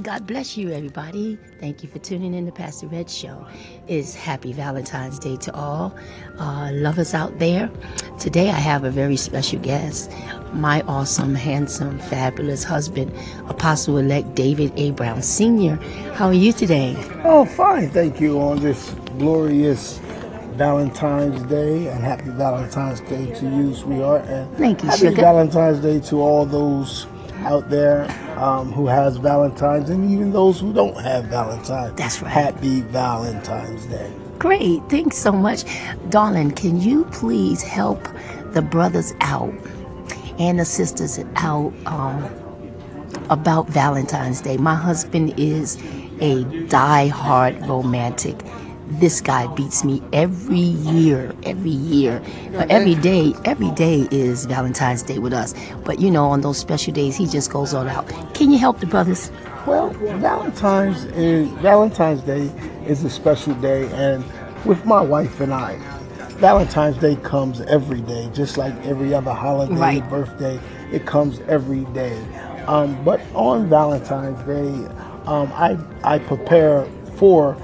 God bless you, everybody. Thank you for tuning in to Pastor Red Show. It's happy Valentine's Day to all uh, lovers out there. Today, I have a very special guest, my awesome, handsome, fabulous husband, Apostle elect David A. Brown Sr. How are you today? Oh, fine. Thank you on this glorious Valentine's Day and happy Valentine's Day to you, sweetheart. And Thank you, happy sugar. Valentine's Day to all those out there um, who has Valentine's and even those who don't have Valentine's. That's right. Happy Valentine's Day. Great. Thanks so much. Darling, can you please help the brothers out and the sisters out um, about Valentine's Day? My husband is a die-hard romantic. This guy beats me every year, every year. But every day, every day is Valentine's Day with us. But you know, on those special days, he just goes all out. Can you help the brothers? Well, Valentine's is Valentine's Day is a special day, and with my wife and I, Valentine's Day comes every day, just like every other holiday, Right. birthday. It comes every day. Um, but on Valentine's Day, um, I I prepare for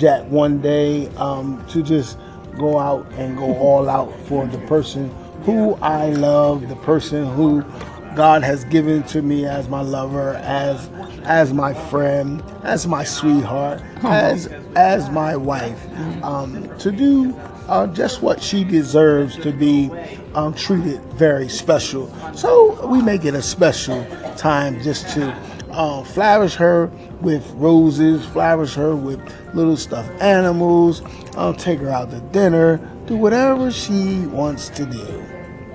that one day um, to just go out and go all out for the person who I love, the person who God has given to me as my lover, as as my friend, as my sweetheart, as as my wife, um, to do uh, just what she deserves to be um, treated very special. So we make it a special time just to uh, flourish her with roses, flourish her with little stuffed animals, I'll take her out to dinner, do whatever she wants to do.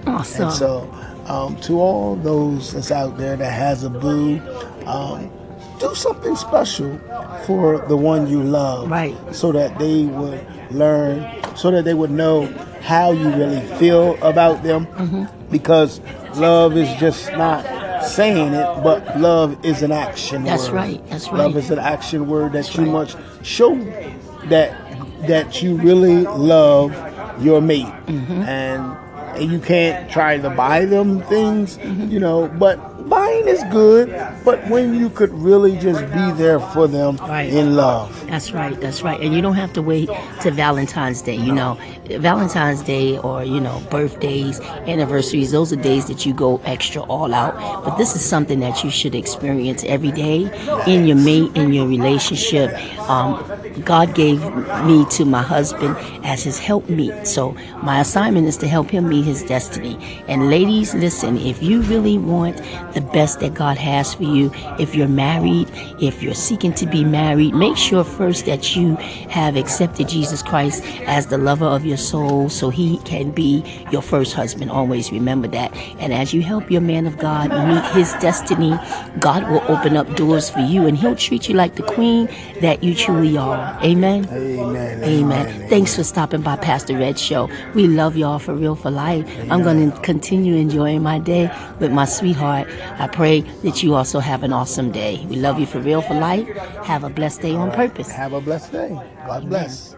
Awesome. And so, um, to all those that's out there that has a boo, um, do something special for the one you love, Right. So that they would learn, so that they would know how you really feel about them, Mm-hmm. because love is just not saying it, but love is an action That's word. right, that's right. Love is an action word that you right. must show that that you really love your mate Mm-hmm. and and you can't try to buy them things Mm-hmm. you know but buying is good but when you could really just be there for them Right. in love That's right. That's right. And you don't have to wait to Valentine's Day. You know, Valentine's Day or you know birthdays, anniversaries. Those are days that you go extra all out. But this is something that you should experience every day in your mate, in your relationship. Um, God gave me to my husband as his helpmeet. So my assignment is to help him meet his destiny. And ladies, listen, if you really want the best that God has for you, if you're married, if you're seeking to be married, make sure first that you have accepted Jesus Christ as the lover of your soul so he can be your first husband. Always remember that. And as you help your man of God meet his destiny, God will open up doors for you and he'll treat you like the queen that you truly are. Amen. amen Amen. Thanks for stopping by Pastor Red Show. We love y'all for real for life. I'm going to continue enjoying my day with my sweetheart. I pray that you also have an awesome day. We love you for real for life. Have a blessed day on purpose. have a blessed day god bless